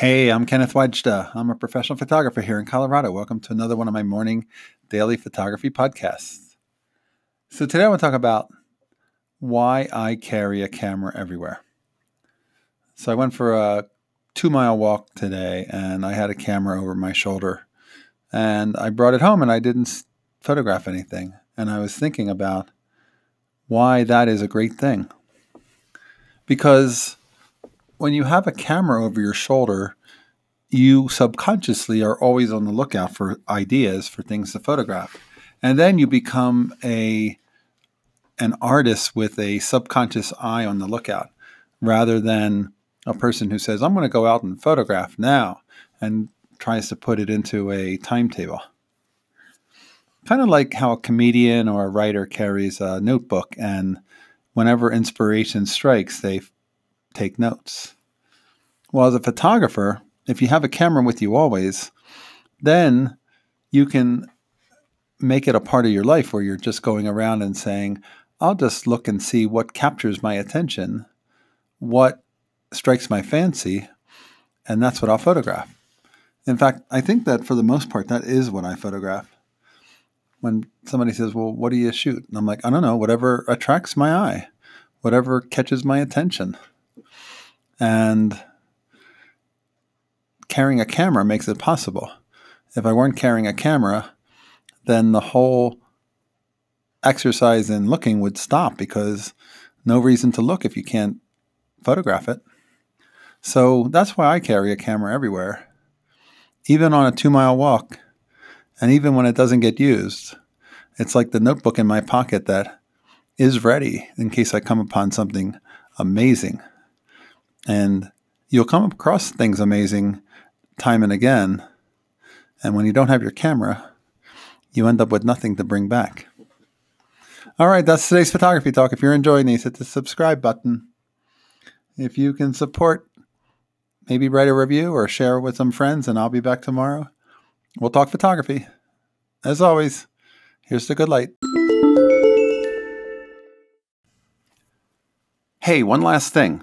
Hey, I'm Kenneth Wajda. I'm a professional photographer here in Colorado. Welcome to another one of my morning daily photography podcasts. So, today I want to talk about why I carry a camera everywhere. So, I went for a two mile walk today and I had a camera over my shoulder and I brought it home and I didn't photograph anything. And I was thinking about why that is a great thing. Because when you have a camera over your shoulder, you subconsciously are always on the lookout for ideas for things to photograph. And then you become a an artist with a subconscious eye on the lookout rather than a person who says, I'm going to go out and photograph now and tries to put it into a timetable. Kind of like how a comedian or a writer carries a notebook and whenever inspiration strikes, they take notes. Well, as a photographer, if you have a camera with you always, then you can make it a part of your life where you're just going around and saying, I'll just look and see what captures my attention, what strikes my fancy, and that's what I'll photograph. In fact, I think that for the most part, that is what I photograph. When somebody says, Well, what do you shoot? And I'm like, I don't know, whatever attracts my eye, whatever catches my attention. And carrying a camera makes it possible. If I weren't carrying a camera, then the whole exercise in looking would stop because no reason to look if you can't photograph it. So that's why I carry a camera everywhere, even on a two mile walk, and even when it doesn't get used. It's like the notebook in my pocket that is ready in case I come upon something amazing. And you'll come across things amazing time and again. And when you don't have your camera, you end up with nothing to bring back. All right, that's today's photography talk. If you're enjoying these, hit the subscribe button. If you can support, maybe write a review or share with some friends, and I'll be back tomorrow. We'll talk photography. As always, here's the good light. Hey, one last thing.